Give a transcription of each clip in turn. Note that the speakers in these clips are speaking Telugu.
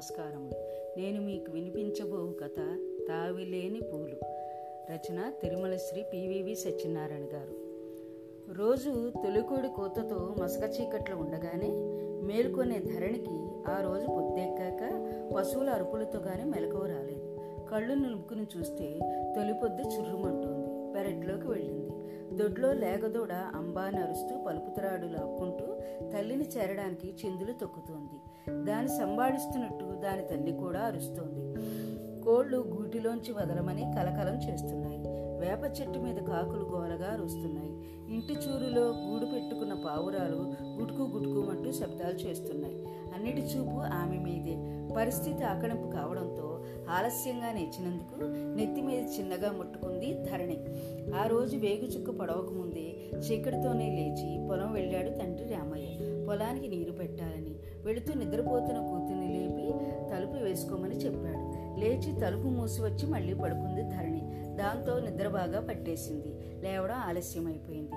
నమస్కారములు. నేను మీకు వినిపించబో కథ తావిలేని పూలు. రచన తిరుమల శ్రీ పివివి సత్యనారాయణ గారు. రోజు తొలికోడి కోతతో మసక చీకట్లు ఉండగానే మేల్కొనే ధరణికి ఆ రోజు పొద్దెక్కాక పశువుల అరుపులతో గాని మెలకువ రాలేదు. కళ్ళు నిలుపుకుని చూస్తే తొలిపొద్దు చుర్రుమంటుంది చుర్రుమంటోంది. పెరట్లోకి వెళ్ళింది. దొడ్లో లేగదోడ అంబా అరుస్తూ పలుపుతరాడు లాక్కుంటూ తల్లిని చేరడానికి చిందులు తొక్కుతోంది. దాన్ని సంబాడిస్తున్నట్టు దాని తల్లి కూడా అరుస్తోంది. కోళ్ళు గూటిలోంచి వదలమని కలకలం చేస్తున్నాయి. వేప చెట్టు మీద కాకులు గోరగా అరుస్తున్నాయి. ఇంటి చూరులో గూడు పెట్టుకున్న పావురాలు గుటుకు గుటుకుమంటూ శబ్దాలు చేస్తున్నాయి. అన్నిటి చూపు ఆమె మీదే. పరిస్థితి ఆకలింపు కావడంతో ఆలస్యంగా నేర్చినందుకు నెత్తి మీద చిన్నగా ముట్టుకుంది ధరణి. ఆ రోజు వేగుచుక్క పడవక ముందే చీకటితోనే లేచి పొలం వెళ్ళాడు తండ్రి రామయ్య. పొలానికి నీరు పెట్టాలని వెళుతూ నిద్రపోతున్న కూతుర్ని లేపి తలుపు వేసుకోమని చెప్పాడు. లేచి తలుపు మూసి వచ్చి మళ్ళీ పడుకుంది ధరణి. దాంతో నిద్ర బాగా పట్టేసింది. లేవడం ఆలస్యమైపోయింది.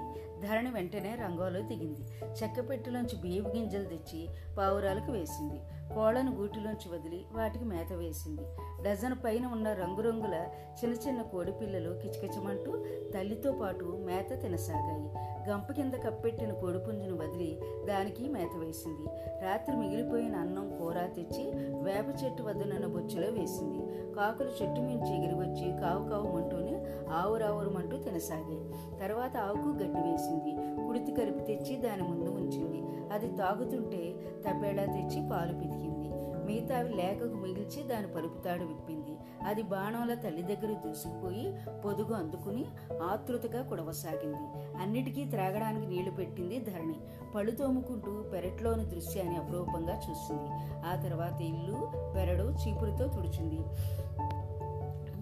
ధరణి వెంటనే రంగంలో దిగింది. చెక్కపెట్టులోంచి బియ్యపు గింజలు తెచ్చి పావురాలకు వేసింది. కోళ్ళను గూటిలోంచి వదిలి వాటికి మేత వేసింది. డజన్ పైన ఉన్న రంగురంగుల చిన్న చిన్న కోడి పిల్లలు కిచకిచమంటూ తల్లితో పాటు మేత తినసాగాయి. గంప కింద కప్పెట్టిన కోడిపుంజును వదిలి దానికి మేత వేసింది. రాత్రి మిగిలిపోయిన అన్నం కూర తెచ్చి వేప చెట్టు వద్దనున్న బొచ్చులో వేసింది. కాకులు చెట్టు మించి ఎగిరివచ్చి కావు కావుమంటూనే ఆవురావురమంటూ తినసాగాయి. తర్వాత ఆవుకు గట్టి వేసింది. కుడితి కరిపి తెచ్చి దాని ముందు ఉంచింది. అది తాగుతుంటే తపేడా తెచ్చి పాలు పితికింది. మిగతావి లేకకు మిగిల్చి దాని పలుపుతాడు విప్పింది. అది బాణంల తల్లి దగ్గర దూసుకుపోయి పొదుగు అందుకుని ఆతృతగా కుడవసాగింది. అన్నిటికీ త్రాగడానికి నీళ్ళు పెట్టింది ధరణి. పళ్ళు తోముకుంటూ పెరట్లోని దృశ్యాన్ని అపురూపంగా చూసింది. ఆ తర్వాత ఇల్లు పెరడు చీపురుతో తుడిచింది.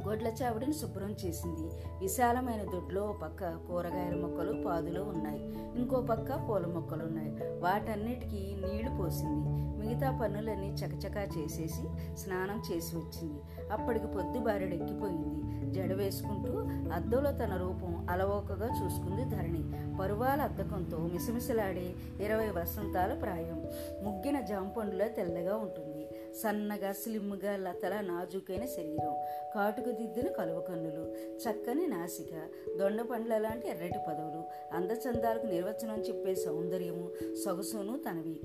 గొడ్ల చావిడిని శుభ్రం చేసింది. విశాలమైన దొడ్లో ఓ పక్క కూరగాయల మొక్కలు పాదులో ఉన్నాయి. ఇంకో పక్క పూల మొక్కలు ఉన్నాయి. వాటన్నిటికీ నీళ్ళు పోసింది. మిగతా పనులన్నీ చకచకా చేసేసి స్నానం చేసి వచ్చింది. అప్పటికి పొద్దు బారెడెక్కిపోయింది. జడ వేసుకుంటూ అద్దంలో తన రూపం అలవోకగా చూసుకుంది ధరణి. పరువాల అద్దకంతో మిసమిసలాడే ఇరవై వసంతాల ప్రాయం. ముగ్గిన జాంపండులో తెల్లగా ఉంటుంది. సన్నగా స్లిమ్గా లతల నాజుకైన శరీరం. కాటుకు దిద్దిన కలువ కన్నులు చక్కని నాసిక దొండ పండ్ల లాంటి ఎర్రటి పదవులు. అందచందాలకు నిర్వచనం చెప్పే సౌందర్యము సొగసును తనవి.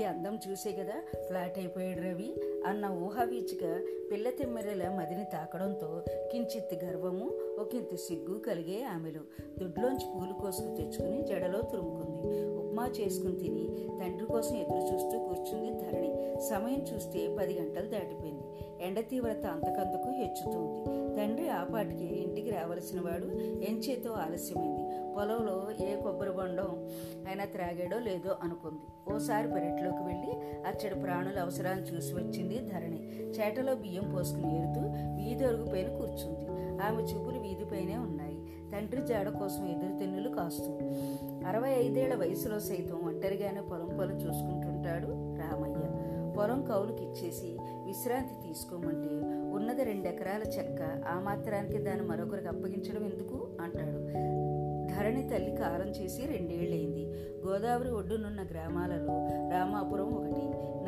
ఈ అందం చూసే కదా ఫ్లాట్ అయిపోయాడు రవి అన్న ఊహావీచిక పిల్ల తిమ్మెరల మదిని తాకడంతో కించిత్ గర్వము ఒకంత సిగ్గు కలిగే ఆమెలు. దొడ్లోంచి పూలు కోసుకు తెచ్చుకుని జడలో తురుముకుంది. ఉప్మా చేసుకుని తిని తండ్రి కోసం ఎదురు చూస్తూ కూర్చుంది ధరణి. సమయం చూస్తే పది గంటలు దాటిపోయింది. ఎండ తీవ్రత అంతకంతకు హెచ్చుతోంది. తండ్రి ఆపాటికి ఇంటికి రావలసిన వాడు ఎంచేతో ఆలస్యమైంది. పొలంలో ఏ కొబ్బరి బొండం అయినా త్రాగాడో లేదో అనుకుంది. ఓసారి పెరట్లోకి వెళ్ళి అచ్చడి ప్రాణుల అవసరాన్ని చూసి వచ్చింది ధరణి. చేటలో బియ్యం పోసుకుని ఏరుతూ వీధి అరుగుపైన కూర్చుంది. ఆమె చూపులు వీధిపైనే ఉన్నాయి. తండ్రి జాడ కోసం ఎదురు తెన్నులు కాస్తూ అరవై ఐదేళ్ళ వయసులో సైతం ఒంటరిగానే పొలం పొలం చూసుకుంటుంటాడు రామయ్య. పొలం కౌలుకి ఇచ్చేసి విశ్రాంతి తీసుకోమంటే ఉన్నది రెండెకరాల చెక్క ఆ మాత్రానికి దాన్ని మరొకరికి అప్పగించడం ఎందుకు? అంటాడు. ధరణి తల్లి కాలం చేసి రెండేళ్ళైంది. గోదావరి ఒడ్డునున్న గ్రామాలలో రామాపురం ఒకటి.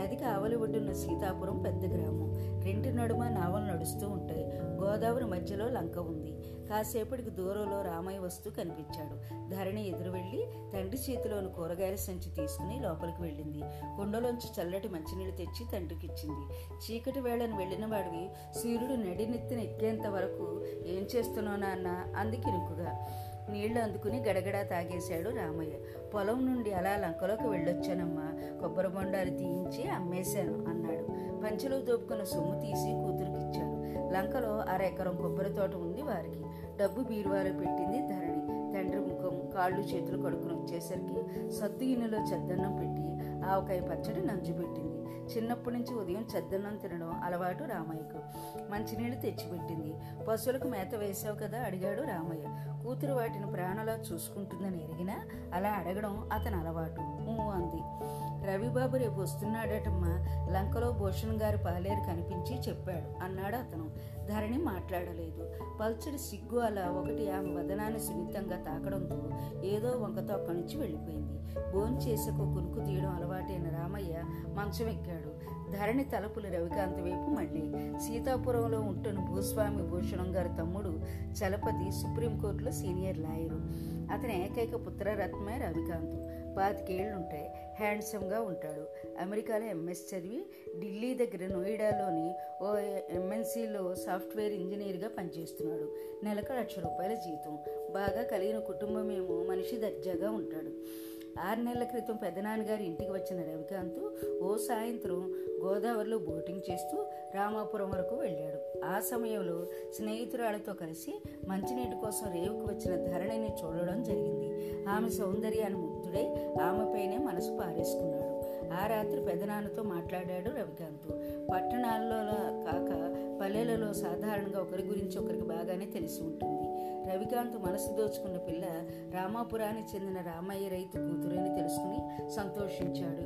నదికి ఆవలి ఒడ్డున్న సీతాపురం పెద్ద గ్రామం. రెంటి నడుమ నావలు నడుస్తూ ఉంటాయి. గోదావరి మధ్యలో లంక ఉంది. కాసేపటికి దూరంలో రామయ్య వస్తూ కనిపించాడు. ధరణి ఎదురు వెళ్ళి తండ్రి చేతిలోని కూరగాయల సంచి తీసుకుని లోపలికి వెళ్ళింది. కుండలోంచి చల్లటి మంచినీళ్ళు తెచ్చి తండ్రికి ఇచ్చింది చీకటి వేళను వెళ్ళిన వాడివి సూర్యుడు నడినెత్తిన ఎక్కేంత వరకు ఏం చేస్తున్నావు నాన్న? అందుకినుకుగా నీళ్ళు అందుకుని గడగడా తాగేశాడు రామయ్య. పొలం నుండి అలా లంకలోకి వెళ్ళొచ్చానమ్మా. కొబ్బరి బొండాలు తీయించి అమ్మేశాను అన్నాడు. పంచలో దోపుకున్న సొమ్ము తీసి కూతురుకిచ్చాడు లంకలో అరెకరం కొబ్బరి తోట ఉంది వారికి. డబ్బు బీరువాలో పెట్టింది ధరణి. తండ్రి ముఖం కాళ్ళు చేతులు కడుక్కుని వచ్చేసరికి సత్తు గిన్నెలో చెద్దన్నం పెట్టి ఆవకాయ పచ్చడి నంజు పెట్టింది చిన్నప్పటి నుంచి ఉదయం చెద్దన్నం తినడం అలవాటు రామయ్యకు. మంచినీళ్ళు తెచ్చిపెట్టింది. పశువులకు మేత వేసావు కదా అడిగాడు రామయ్య. కూతురు వాటిని ప్రాణలా చూసుకుంటుందని ఎరిగినా అలా అడగడం అతని అలవాటు. అంది. రవిబాబు రేపు వస్తున్నాడటమ్మా. లంకలో భూషణ్ గారు పాలేరు కనిపించి చెప్పాడు. అన్నాడు అతను. ధరణి మాట్లాడలేదు. పల్చడి సిగ్గు అలా ఒకటి ఆమె వదనాన్ని సున్నితంగా తాకడంతో ఏదో వంకతో అక్కడి నుంచి వెళ్ళిపోయింది. భోంచేసకు కునుకు తీయడం అలవాటైన రామయ్య మంచం ఎక్కాడు. ధరణి తలుపులు రవికాంత్ వైపు మళ్ళీ. సీతాపురంలో ఉంటున్న భూస్వామి భూషణం గారి తమ్ముడు చలపతి సుప్రీంకోర్టులో సీనియర్ లాయరు. అతని ఏకైక పుత్రరత్నమే రవికాంత్. పాతికేళ్ళు ఉంటాయి హ్యాండ్సమ్గా ఉంటాడు. అమెరికాలో ఎంఎస్ చదివి ఢిల్లీ దగ్గర నోయిడాలోని ఓ ఎంఎన్సీలో సాఫ్ట్వేర్ ఇంజనీర్గా పనిచేస్తున్నాడు. నెలకు లక్ష రూపాయల జీతం. బాగా కలిగిన కుటుంబమేమో మనిషి దర్జాగా ఉంటాడు. ఆరు నెలల క్రితం పెదనాన్నగారి ఇంటికి వచ్చిన రవికాంత్ ఓ సాయంత్రం గోదావరిలో బోటింగ్ చేస్తూ రామాపురం వరకు వెళ్ళాడు. ఆ సమయంలో స్నేహితురాలతో కలిసి మంచినీటి కోసం రేవుకు వచ్చిన ధరణిని చూడడం జరిగింది. ఆమె సౌందర్యాన్ని ముగ్ధుడై ఆమెపైనే మనసు పారేసుకున్నాడు. ఆ రాత్రి పెదనాన్నతో మాట్లాడాడు రవికాంత్. పట్టణాల్లో కాక పల్లెలలో సాధారణంగా ఒకరి గురించి ఒకరికి బాగానే తెలిసి ఉంటుంది. రవికాంత్ మనసు దోచుకున్న పిల్ల రామాపురానికి చెందిన రామయ్య రైతు కూతురని తెలుసుకుని సంతోషించాడు.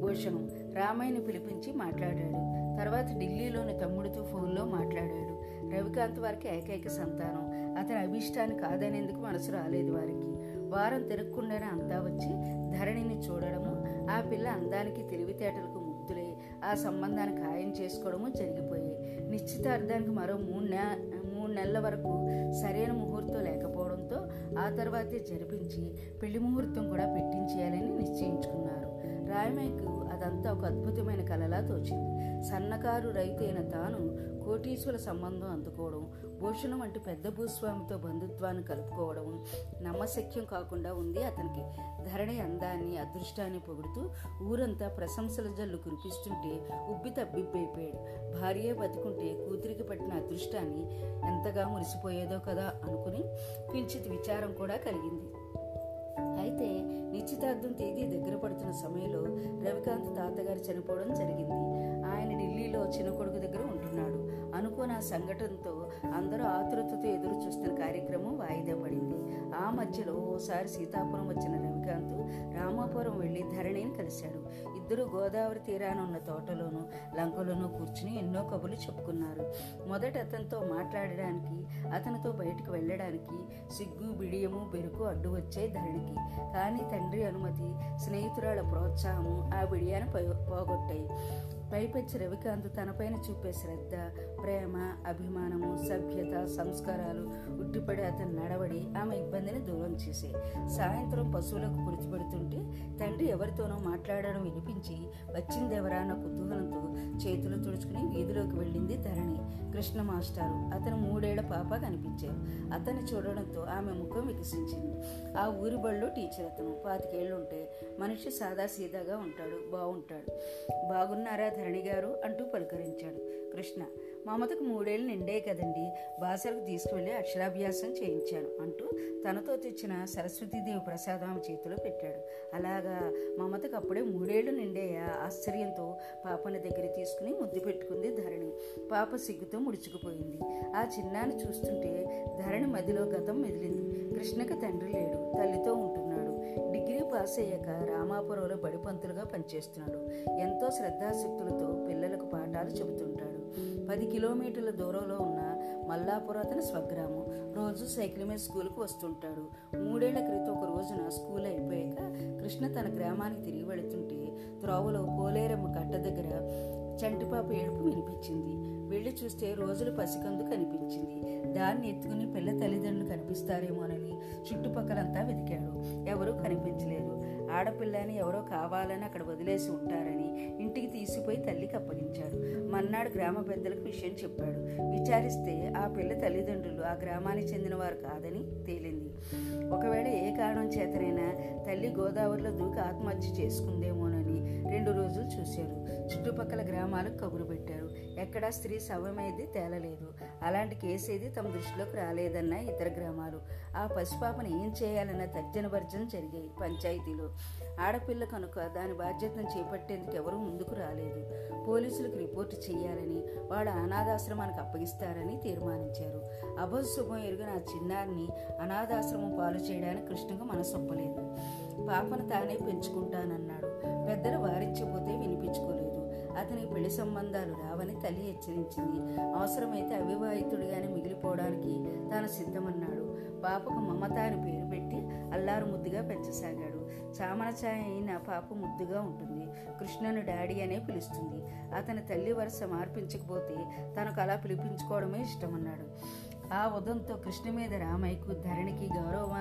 భూషణం రామయ్యని పిలిపించి మాట్లాడాడు. తర్వాత ఢిల్లీలోని తమ్ముడితో ఫోన్లో మాట్లాడాడు. రవికాంత్ వారికి ఏకైక సంతానం. అతని అభిష్టాన్ని కాదనేందుకు మనసు రాలేదు వారికి. వారం తిరగకుండానే అంతా వచ్చి ధరణిని చూడడము. ఆ పిల్ల అందానికి తెలివితేటలకు ముగ్ధులై ఆ సంబంధాన్ని ఖాయం చేసుకోవడము జరిగిపోయి నిశ్చితార్థానికి మరో మూడు నె మూడు నెలల వరకు సరైన ముహూర్తం లేకపోవడంతో ఆ తర్వాతే జరిపించి పెళ్ళి ముహూర్తం కూడా పెట్టించేయాలని నిశ్చయించుకున్నారు. రాయమేకు అదంతా ఒక అద్భుతమైన కలలా తోచింది. సన్నకారు రైతైన తాను కోటీశ్వర సంబంధం అందుకోవడం భూషణం వంటి పెద్ద భూస్వామితో బంధుత్వాన్ని కలుపుకోవడం నమ్మశక్యం కాకుండా ఉంది. అతనికి ధరణి అందాన్ని అదృష్టాన్ని పొగుడుతూ ఊరంతా ప్రశంసల జల్లు కురిపిస్తుంటే ఉబ్బి తబ్బిబ్బైపోయాడు. భార్య బతుకుంటే కూతురికి పట్టిన అదృష్టాన్ని ఎంతగా మురిసిపోయేదో కదా అనుకుని కించిత్ విచారం కూడా కలిగింది. అయితే నిశ్చితార్థం తేదీ దగ్గర పడుతున్న సమయంలో రవికాంత్ తాతగారు చనిపోవడం జరిగింది. ఆయన ఢిల్లీలో చిన్న కొడుకు దగ్గర ఉంటున్నాడు. అనుకోని ఆ సంఘటనతో అందరూ ఆతృతతో ఎదురు చూస్తున్న కార్యక్రమం వాయిదా పడింది. ఆ మధ్యలో ఓసారి సీతాపురం వచ్చిన రవికాంత్ రామాపురం వెళ్ళి ధరణిని కలిశాడు. ఇద్దరు గోదావరి తీరాన ఉన్న తోటలోనూ లంకలోనూ కూర్చుని ఎన్నో కబులు చెప్పుకున్నారు. మొదట అతనితో మాట్లాడడానికి అతనితో బయటకు వెళ్ళడానికి సిగ్గు బిడియము బెరుకు అడ్డు వచ్చే ధరణికి. కానీ తండ్రి అనుమతి స్నేహితురాల ప్రోత్సాహము ఆ బిడియాను పోగొట్టాయి. పైపెచ్చి రవికాంత్ తనపైన చూపే శ్రద్ధ ప్రేమ అభిమానము సభ్యత సంస్కారాలు ఉట్టిపడి అతను నడవడి ఆమె ఇబ్బందిని దూరం చేసే. సాయంత్రం పశువులకు కురిచిపెడుతుంటే తండ్రి ఎవరితోనో మాట్లాడడం వినిపించి వచ్చిందెవరా అన్న కుతూహలంతో చేతులు తుడుచుకుని వీధిలోకి వెళ్ళింది ధరణి కృష్ణ మాస్టారు అతను మూడేళ్ళ పాప కనిపించారు. అతన్ని చూడడంతో ఆమె ముఖం వికసించింది. ఆ ఊరి బడిలో టీచర్ అతను. పాతికేళ్ళుంటే మనిషి సాదాసీదాగా ఉంటాడు బాగుంటాడు బాగున్నారా ధరణి గారు అంటూ పలుకరించాడు. కృష్ణ మమతకు మూడేళ్ళు నిండే కదండి బాసరకు తీసుకువెళ్ళి అక్షరాభ్యాసం చేయించాను అంటూ తనతో తెచ్చిన సరస్వతీదేవి ప్రసాదం ఆమె చేతిలో పెట్టాడు. అలాగా మమతకు అప్పుడే మూడేళ్ళు నిండేయా ఆశ్చర్యంతో పాపని దగ్గర తీసుకుని ముద్దు పెట్టుకుంది ధరణి. పాప సిగ్గుతో ముడుచుకుపోయింది. ఆ చిన్నాన్ని చూస్తుంటే ధరణి మదిలో గతం మెదిలింది. కృష్ణకి తండ్రి లేడు. తల్లితో ఉంటుంది డిగ్రీ పాస్ అయ్యాక రామాపురంలో బడిపంతులుగా పనిచేస్తున్నాడు. ఎంతో శ్రద్ధాశక్తులతో పిల్లలకు పాఠాలు చెబుతుంటాడు. పది కిలోమీటర్ల దూరంలో ఉన్న మల్లాపురం అతని స్వగ్రామం రోజు సైకిల్ మీద స్కూల్కి వస్తుంటాడు. మూడేళ్ళ క్రితం ఒక రోజున స్కూల్ అయిపోయాక కృష్ణ తన గ్రామానికి తిరిగి వెళుతుంటే త్రోవలో పోలేరమ్మ కట్ట దగ్గర చంటిపాప ఏడుపు వినిపించింది. వెళ్ళి చూస్తే రోజులు పసికందు కనిపించింది. దాన్ని ఎత్తుకుని పిల్ల తల్లిదండ్రులు కనిపిస్తారేమోనని చుట్టుపక్కలంతా వెతికాడు ఎవరూ కనిపించలేదు. ఆడపిల్లని ఎవరో కావాలని అక్కడ వదిలేసి ఉంటారని ఇంటికి తీసిపోయి తల్లికి అప్పగించాడు. మన్నాడు గ్రామ పెద్దలకు విషయం చెప్పాడు. విచారిస్తే ఆ పిల్ల తల్లిదండ్రులు ఆ గ్రామానికి చెందిన వారు కాదని తేలింది. ఒకవేళ ఏ కారణం చేతనైనా తల్లి గోదావరిలో దూకి ఆత్మహత్య చేసుకుందేమో రెండు రోజులు చూశారు. చుట్టుపక్కల గ్రామాలకు కబురు పెట్టారు ఎక్కడా స్త్రీ శవమేది తేలలేదు. అలాంటి కేసేది ఏది తమ దృష్టిలోకి రాలేదన్న ఇతర గ్రామాలు. ఆ పసిపాపను ఏం చేయాలన్న తర్జన భర్జన జరిగాయి పంచాయతీలో. ఆడపిల్ల కనుక దాని బాధ్యతను చేపట్టేందుకు ఎవరూ ముందుకు రాలేదు. పోలీసులకు రిపోర్టు చేయాలని వాడు అనాథాశ్రమానికి అప్పగిస్తారని తీర్మానించారు. అభశుభం ఎరుగిన ఆ చిన్నారిని అనాథాశ్రమం పాలు చేయడానికి కృష్ణకు మనసొప్పలేదు పాపను తానే పెంచుకుంటానన్నాడు. పెద్దలు వారించబోతే వినిపించుకోలేదు. అతనికి పెళ్ళి సంబంధాలు రావని తల్లి హెచ్చరించింది. అవసరమైతే అవివాహితుడిగానే మిగిలిపోవడానికి తాను సిద్ధమన్నాడు. పాపకు మమత అని పేరు పెట్టి అల్లారు ముద్దుగా పెంచసాగాడు. చామన ఛాయ అయిన పాప ముద్దుగా ఉంటుంది. కృష్ణను డాడీ అనే పిలుస్తుంది. అతని తల్లి వరుస మార్పించకపోతే తనకు అలా పిలిపించుకోవడమే ఇష్టమన్నాడు. ఆ ఉదంతో కృష్ణ మీద రామయ్యకు ధరణికి గౌరవ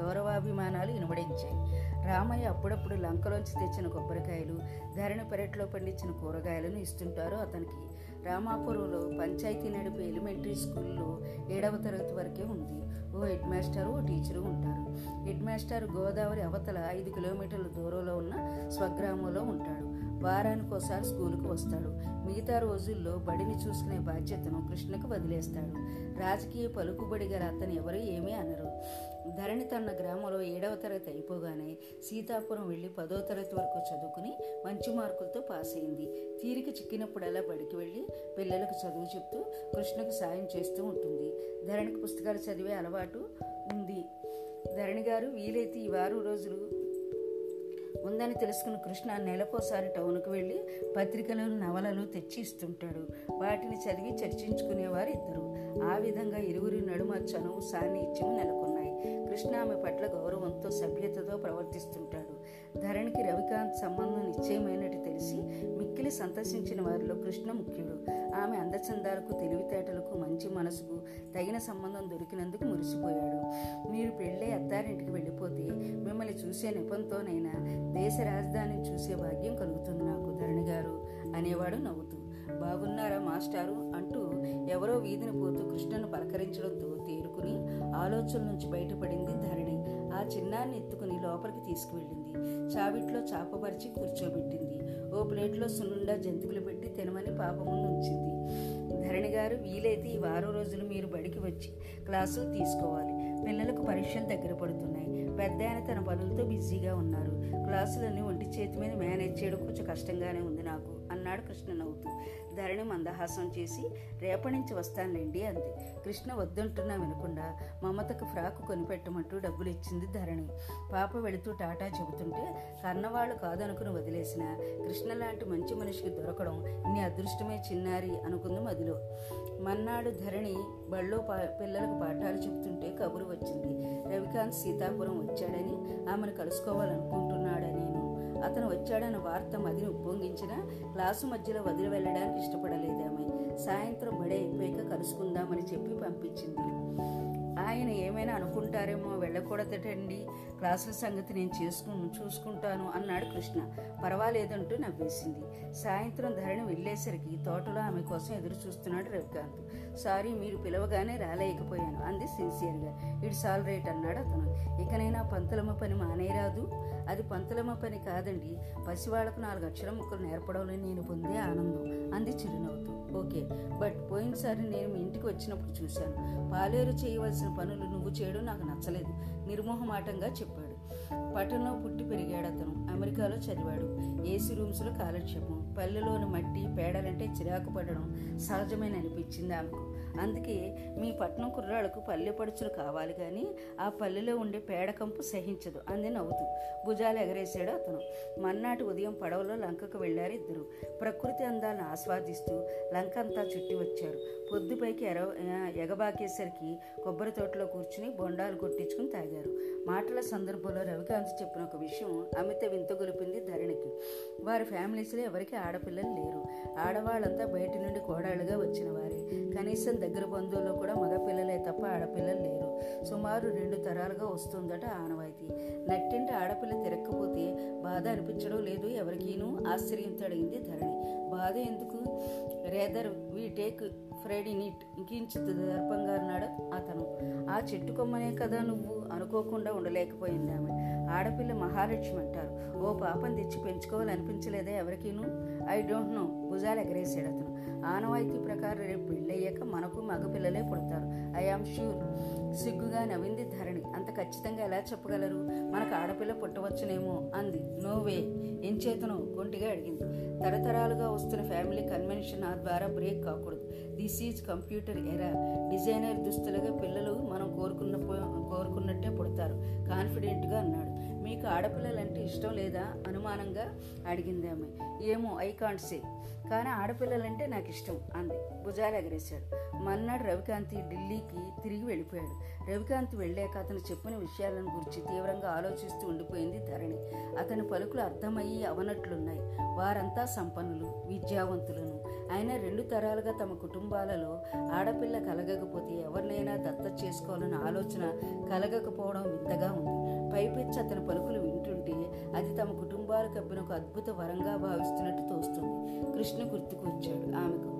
గౌరవాభిమానాలు ఇనుబడించాయి రామయ్య అప్పుడప్పుడు లంకలోంచి తెచ్చిన కొబ్బరికాయలు ధరణి పెరట్లో పండించిన కూరగాయలను ఇస్తుంటారు అతనికి. రామాపురంలో పంచాయతీ నడిపే ఎలిమెంటరీ స్కూల్లో ఏడవ తరగతి వరకే ఉంది. ఓ హెడ్ మాస్టర్ ఓ టీచరు ఉంటారు. హెడ్ మాస్టర్ గోదావరి అవతల ఐదు కిలోమీటర్ల దూరంలో ఉన్న స్వగ్రామంలో ఉంటాడు. వారానికి ఒకసారి వస్తాడు. మిగతా రోజుల్లో బడిని చూసుకునే బాధ్యతను కృష్ణకు వదిలేస్తాడు. రాజకీయ పలుకుబడి గల అతను ఎవరు ఏమీ అనరు. ధరణి తన గ్రామంలో ఏడవ తరగతి అయిపోగానే సీతాపురం వెళ్ళి పదో తరగతి వరకు చదువుకుని మంచి మార్కులతో పాస్ అయింది. తీరిక చిక్కినప్పుడల్లా బడికి వెళ్ళి పిల్లలకు చదువు చెప్తూ కృష్ణకు సాయం చేస్తూ ఉంటుంది. ధరణికి పుస్తకాలు చదివే అలవాటు ఉంది. ధరణి గారు వీలైతే ఈ వారం రోజులు ఉందని తెలుసుకున్న కృష్ణ నెలకోసారి టౌన్కు వెళ్ళి పత్రికలు నవలలు తెచ్చి ఇస్తుంటాడు వాటిని చదివి చర్చించుకునేవారు ఇద్దరు. ఆ విధంగా ఇరువురి నడుమ చనువు సాన్నిధ్యం నెలకొన్నాయి. కృష్ణ ఆమె పట్ల గౌరవంతో సభ్యతతో ప్రవర్తిస్తుంటాడు. ధరణికి రవికాంత్ సంబంధం నిశ్చయమైనట్టు తెలిసి మిక్కిలి సంతసించిన వారిలో కృష్ణ ముఖ్యుడు. ఆమె అందచందాలకు తెలివితేటలకు మంచి మనసుకు తగిన సంబంధం దొరికినందుకు మురిసిపోయాడు. మీరు పెళ్ళే అత్తారింటికి వెళ్ళిపోతే మిమ్మల్ని చూసే నెపంతోనైనా దేశ రాజధానిని చూసే భాగ్యం కలుగుతుంది నాకు ధరణి గారు అనేవాడు నవ్వుతూ. బాగున్నారా మాస్టారు? అంటూ ఎవరో వీధిని పోతూ కృష్ణను పలకరించడంతో తేరుకుని ఆలోచన నుంచి బయటపడింది ధరణి. ఆ చిన్నాన్ని ఎత్తుకుని లోపలికి తీసుకువెళ్ళింది. చావిట్లో చాపపరిచి కూర్చోబెట్టింది. ఓ ప్లేట్లో సున్నుండా జంతికలు పెట్టి తినమని పాప ముందు ఉంచింది. ధరణి గారు వీలైతే ఈ వారం రోజులు మీరు బడికి వచ్చి క్లాసులు తీసుకోవాలి. పిల్లలకు పరీక్షలు దగ్గర పడుతున్నాయి. పెద్ద ఆయన తన పనులతో బిజీగా ఉన్నారు. క్లాసులన్నీ ఒంటి చేతి మీద మేనేజ్ చేయడం కొంచెం కష్టంగానే ఉంది నాకు. అన్నాడు కృష్ణ నవ్వుతూ ధరణి మందహాసం చేసి రేపటి నుంచి వస్తానులేండి అంది. కృష్ణ వద్దంటున్నా వినకుండా మమతకు ఫ్రాకు కొనిపెట్టమంటూ డబ్బులు ఇచ్చింది ధరణి. పాప వెళుతూ టాటా చెబుతుంటే కన్నవాళ్ళు కాదనుకుని వదిలేసిన కృష్ణ లాంటి మంచి మనిషికి దొరకడం నీ అదృష్టమే చిన్నారి అనుకుంది మదిలో. మన్నాడు ధరణి బళ్ళో పా పిల్లలకు పాఠాలు చెబుతుంటే కబురు వచ్చింది. రవికాంత్ సీతాపురం వచ్చాడని ఆమెను కలుసుకోవాలనుకుంటున్నాడని అతను వచ్చాడన్న వార్త మదిని ఉప్పొంగించిన క్లాసు మధ్యలో వదిలి వెళ్ళడానికి ఇష్టపడలేదామె సాయంత్రం బడి అయిపోయాక కలుసుకుందామని చెప్పి పంపించింది. ఆయన ఏమైనా అనుకుంటారేమో వెళ్ళకూడదటండి. క్లాసుల సంగతి నేను చేసుకు చూసుకుంటాను అన్నాడు కృష్ణ. పర్వాలేదంటూ నవ్వేసింది. సాయంత్రం ధరణి వెళ్ళేసరికి తోటలో ఆమె కోసం ఎదురు చూస్తున్నాడు రవికాంత్. సారీ మీరు పిలవగానే రాలేకపోయాను అంది సిన్సియర్గా. ఇట్స్ ఆల్ రైట్ అన్నాడు అతను. ఇకనైనా పంతులమ్మ పని మానేరాదు. అది పంతులమ్మ పని కాదండి. పసివాళ్ళకు నాలుగు అక్షరం ముక్కలు నేర్పడంలో నేను పొందే ఆనందం. అంది చిరునవ్వుతూ. ఓకే బట్ పోయినసారి నేను మీ ఇంటికి వచ్చినప్పుడు చూశాను. పాలేరు చేయవలసిన పనులు నువ్వు చేయడం నాకు నచ్చలేదు. నిర్మోహమాటంగా చెప్పాడు. పట్టణంలో పుట్టి పెరిగాడు అతను. అమెరికాలో చదివాడు. ఏసీ రూమ్స్లో కాలక్షేపం. పల్లెలోని మట్టి పేడలంటే చిరాకు పడడం సహజమైన అనిపించింది ఆమెకు. అందుకే మీ పట్నం కుర్రాళ్ళకు పల్లె పడుచులు కావాలి కానీ ఆ పల్లెలో ఉండే పేడకంపు సహించదు అంది నవ్వుతూ. భుజాలు ఎగరేశాడు అతను. మన్నాటి ఉదయం పడవలో లంకకు వెళ్ళారు ఇద్దరు. ప్రకృతి అందాలను ఆస్వాదిస్తూ లంక అంతా చుట్టి వచ్చారు. పొద్దుపైకి ఎర ఎగబాకేసరికి కొబ్బరి తోటలో కూర్చుని బొండాలు కొట్టించుకుని తాగారు. మాటల సందర్భంలో రవికాంత్ చెప్పిన ఒక విషయం అమిత వింత గొలిపింది ధరణికి. వారి ఫ్యామిలీస్లో ఎవరికి ఆడపిల్లలు లేరు. ఆడవాళ్ళంతా బయట నుండి కోడాళ్ళుగా వచ్చిన వారే. కనీసం దగ్గర బంధువుల్లో కూడా మగపిల్లలే తప్ప ఆడపిల్లలు లేరు. సుమారు రెండు తరాలుగా వస్తుందట ఆనవాయితీ. నట్టింటి ఆడపిల్ల తిరక్కపోతే బాధ అనిపించడం లేదు ఎవరికీనూ? ఆశ్చర్యంతో అడిగింది ధరణి. బాధ ఎందుకు? Rather we take Freddy in ఇంకించు దర్పంగా అన్నాడు అతను. ఆ చెట్టు కొమ్మనే కదా నువ్వు అనుకోకుండా ఉండలేకపోయింది ఆమె. ఆడపిల్ల మహాలక్ష్మి అంటారు. ఓ పాపం తెచ్చి పెంచుకోవాలనిపించలేదా ఎవరికీను? I don't know. భుజాలు ఎగరేసాడు అతను. ఆనవాయితీ ప్రకారం రేపు పెళ్ళయ్యాక మనకు మగపిల్లలే పుడతారు. I am sure. సిగ్గుగా నవ్వింది ధరణి. అంత ఖచ్చితంగా ఎలా చెప్పగలరు? మనకు ఆడపిల్ల పుట్టవచ్చునేమో అంది. నోవే ఏం చేతను? కొంటిగా అడిగింది. తరతరాలుగా వస్తున్న ఫ్యామిలీ కన్వెన్షన్ ఆ ద్వారా బ్రేక్ కాకూడదు. This is computer era designer దుస్తులుగా పిల్లలు మనం కోరుకున్న కోరుకున్నట్టే పుడతారు. కాన్ఫిడెంట్గా అన్నాడు మీకు ఆడపిల్లలంటే ఇష్టం లేదా? అనుమానంగా అడిగింది ఆమె. ఏమో ఐ కాంట్ సే కానీ ఆడపిల్లలంటే నాకు ఇష్టం అంది. భుజాలు ఎగరేశాడు. మన్నాడు రవికాంతి ఢిల్లీకి తిరిగి వెళ్ళిపోయాడు. రవికాంత్ వెళ్ళాక అతను చెప్పిన విషయాలను గురించి తీవ్రంగా ఆలోచిస్తూ ఉండిపోయింది ధరణి. అతని పలుకులు అర్థమయ్యి అవనట్లున్నాయి. వారంతా సంపన్నులు విద్యావంతులను. అయినా రెండు తరాలుగా తమ కుటుంబాలలో ఆడపిల్ల కలగకపోతే ఎవరినైనా దత్త చేసుకోవాలన్న ఆలోచన కలగకపోవడం వింతగా ఉంది. పైపెచ్చి అతని పలుకులు వింటుంటే అది తమ కుటుంబాలు కప్పిన ఒక అద్భుత వరంగా భావిస్తున్నట్టు తోస్తుంది. కృష్ణ గుర్తుకు వచ్చాడు. ఆమెకు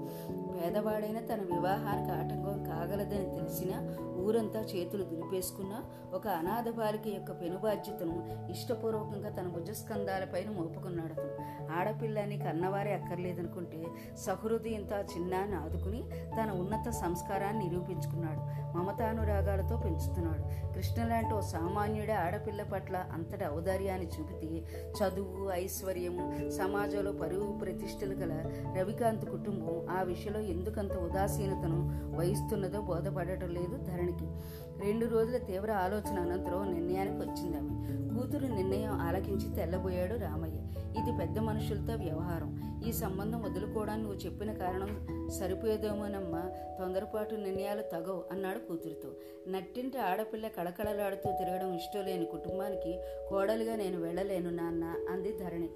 పేదవాడైన తన వివాహానికి ఆటంకం కాగలదని తెలిసిన ఊరంతా చేతులు దులిపేసుకున్న ఒక అనాథ బాలిక యొక్క పెనుబాధ్యతను ఇష్టపూర్వకంగా తన భుజస్కంధాలపైన మోపుకున్నాడు అతను. ఆడపిల్లని కన్నవారే అక్కర్లేదనుకుంటే సహృదయంతో చిన్నాన్ని ఆదుకుని తన ఉన్నత సంస్కారాన్ని నిరూపించుకున్నాడు. మమతానురాగాలతో పెంచుతున్నాడు. కృష్ణ లాంటి ఓ సామాన్యుడే ఆడపిల్ల పట్ల అంతటి ఔదార్యాన్ని చూపితే చదువు ఐశ్వర్యము సమాజంలో పరువు ప్రతిష్టలు గల రవికాంత్ కుటుంబం ఆ విషయంలో ఎందుకంత ఉదాసీనతను వహిస్తున్నదో బోధపడటం లేదు ధరణికి రెండు రోజుల తీవ్ర ఆలోచన అనంతరం నిర్ణయానికి వచ్చిందామె కూతురు నిర్ణయం ఆలకించి తెల్లబోయాడు రామయ్య. ఇది పెద్ద మనుషులతో వ్యవహారం. ఈ సంబంధం వదులుకోవడానికి నువ్వు చెప్పిన కారణం సరిపోయేదేమోనమ్మా. తొందరపాటు నిర్ణయాలు తగవు అన్నాడు కూతురితో. నట్టింటి ఆడపిల్ల కళకళలాడుతూ తిరగడం ఇష్టం లేని కుటుంబానికి కోడలుగా నేను వెళ్ళలేను నాన్న అంది ధరణి.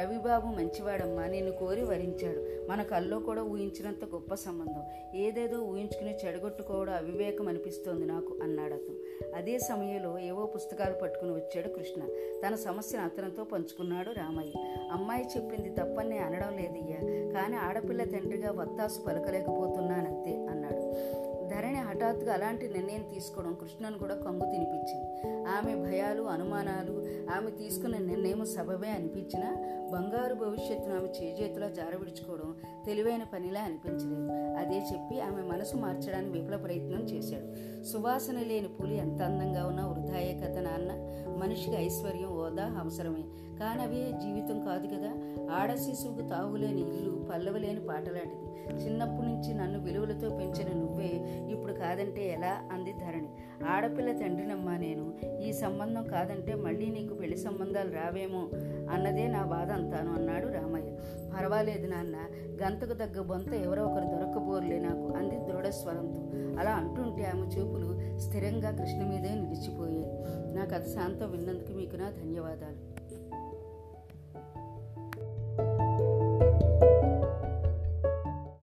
రవిబాబు మంచివాడమ్మా నిన్ను కోరి వరించాడు. మన కల్లో కూడా ఊహించినంత గొప్ప సంబంధం. ఏదేదో ఊహించుకుని చెడగొట్టుకోవడం అవివేకం అనిపిస్తోంది నాకు. అన్నాడు అతను. అదే సమయంలో ఏవో పుస్తకాలు పట్టుకుని వచ్చాడు కృష్ణ. తన సమస్యను అతనితో పంచుకున్నాడు రామయ్య. అమ్మాయి చెప్పింది తప్పని అనడం లేదయ్యా. కానీ ఆడపిల్ల తండ్రిగా వత్తాసు పలకలేకపోతున్నానంతే అన్నాడు. ధరణి హఠాత్తుగా అలాంటి నిర్ణయం తీసుకోవడం కృష్ణను కూడా కంగు తినిపించింది. ఆమె భయాలు అనుమానాలు ఆమె తీసుకున్న నిర్ణయం సబబే అనిపించినా బంగారు భవిష్యత్తును ఆమె చేజేతిలో జారవిడుచుకోవడం తెలివైన పనిలా అనిపించలేదు. అదే చెప్పి ఆమె మనసు మార్చడానికి విఫల ప్రయత్నం చేశాడు. సువాసన లేని పులి ఎంత అందంగా ఉన్నా వృధాయే కథ నాన్న. మనిషికి ఐశ్వర్యం హోదా అవసరమే. కానవే జీవితం కాదు కదా. ఆడ శిశువుకు తావులేని ఇల్లు పల్లవలేని పాటలాంటిది. చిన్నప్పటి నుంచి నన్ను విలువలతో పెంచిన నువ్వే ఇప్పుడు కాదంటే ఎలా? అంది ధరణి. ఆడపిల్ల తండ్రినమ్మా నేను. ఈ సంబంధం కాదంటే మళ్ళీ నీకు పెళ్ళి సంబంధాలు రావేమో అన్నదే నా బాధ అంతాను అన్నాడు రామయ్య. పర్వాలేదు నాన్న గంతకు తగ్గ బొంత ఎవరో ఒకరు దొరకబోర్లే నాకు అంది దృఢస్వరంతో. అలా అంటుంటే ఆమె చూపులు స్థిరంగా కృష్ణ మీదే నిలిచిపోయాయి. నా కథ శాంతం విన్నందుకు మీకు నా ధన్యవాదాలు.